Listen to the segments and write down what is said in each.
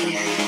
Yeah.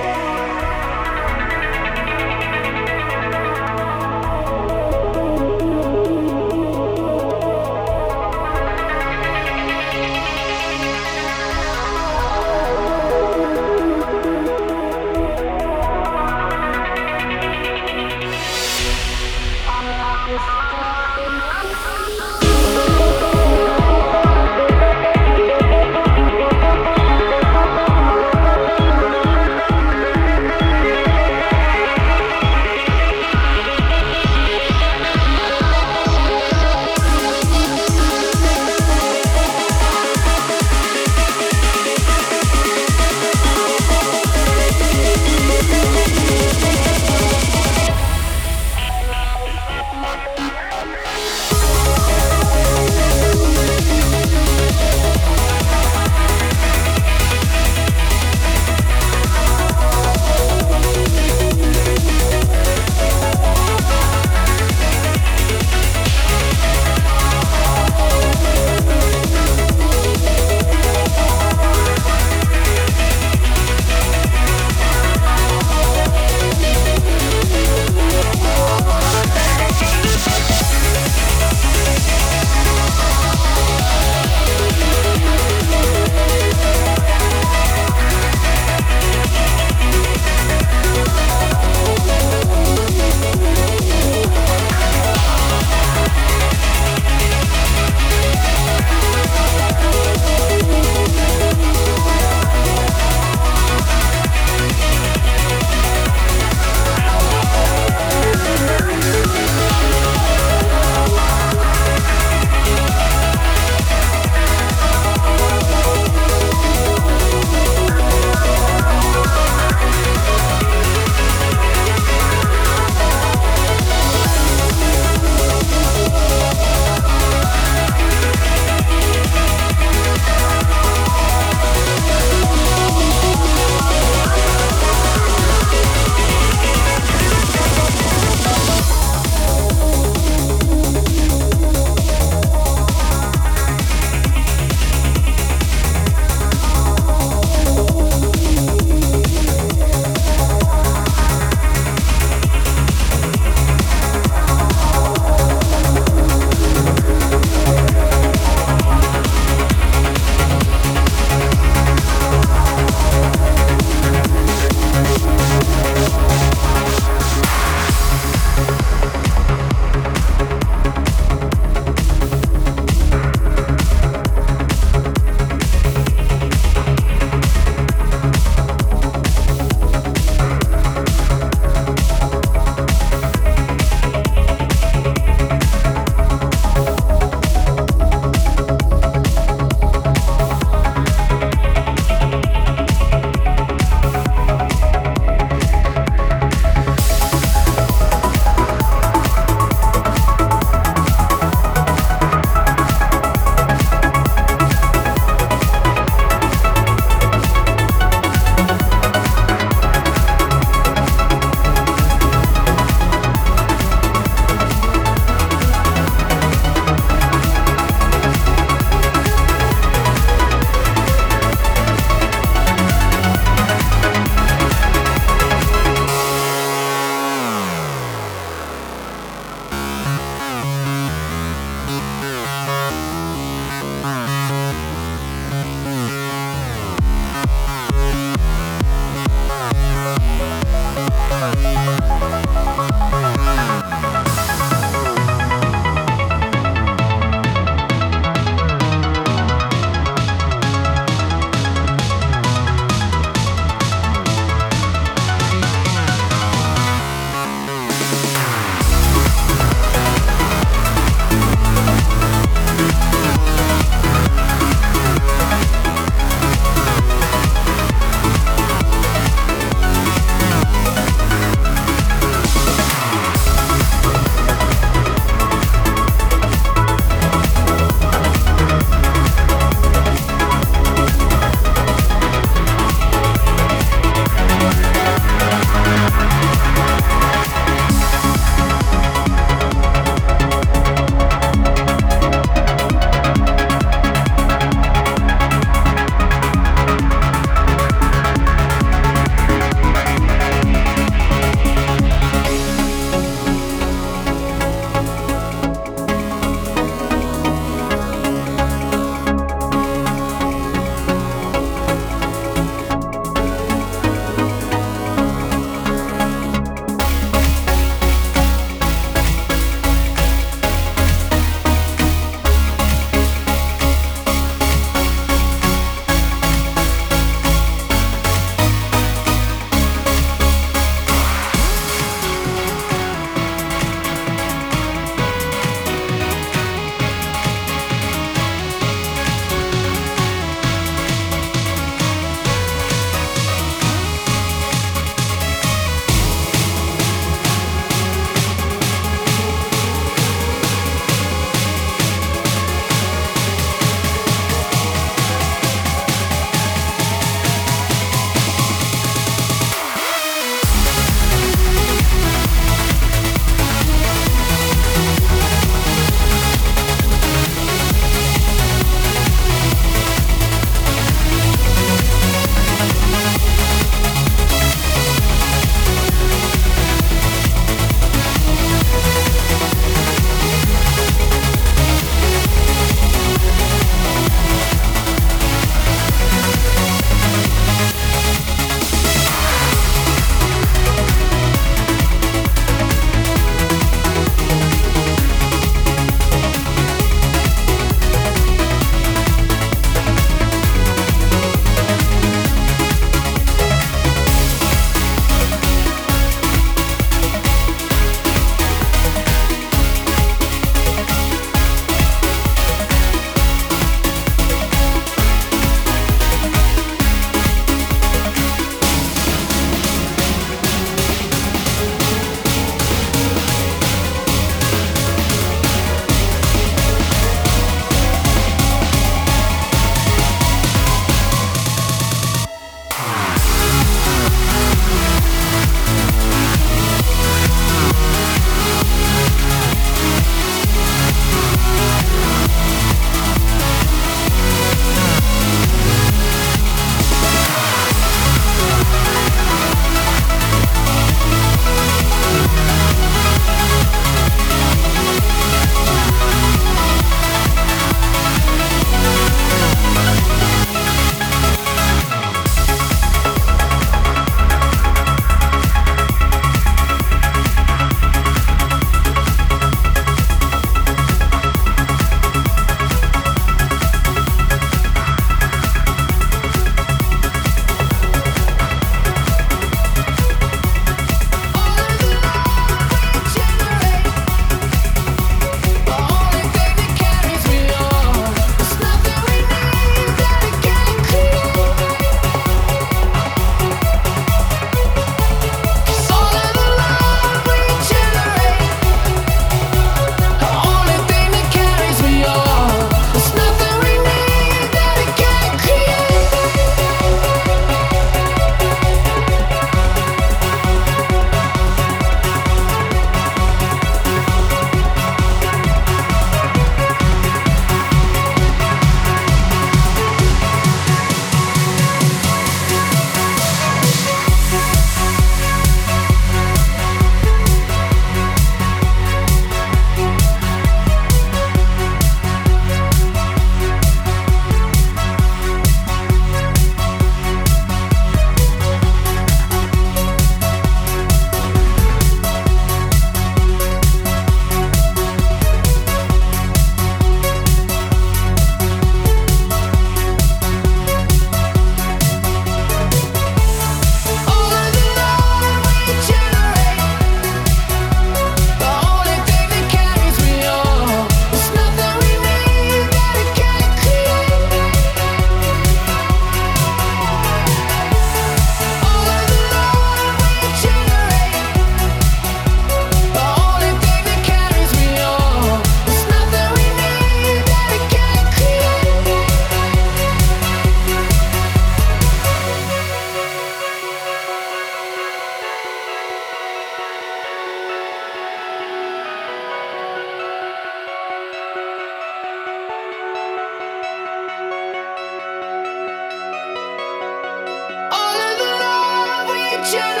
All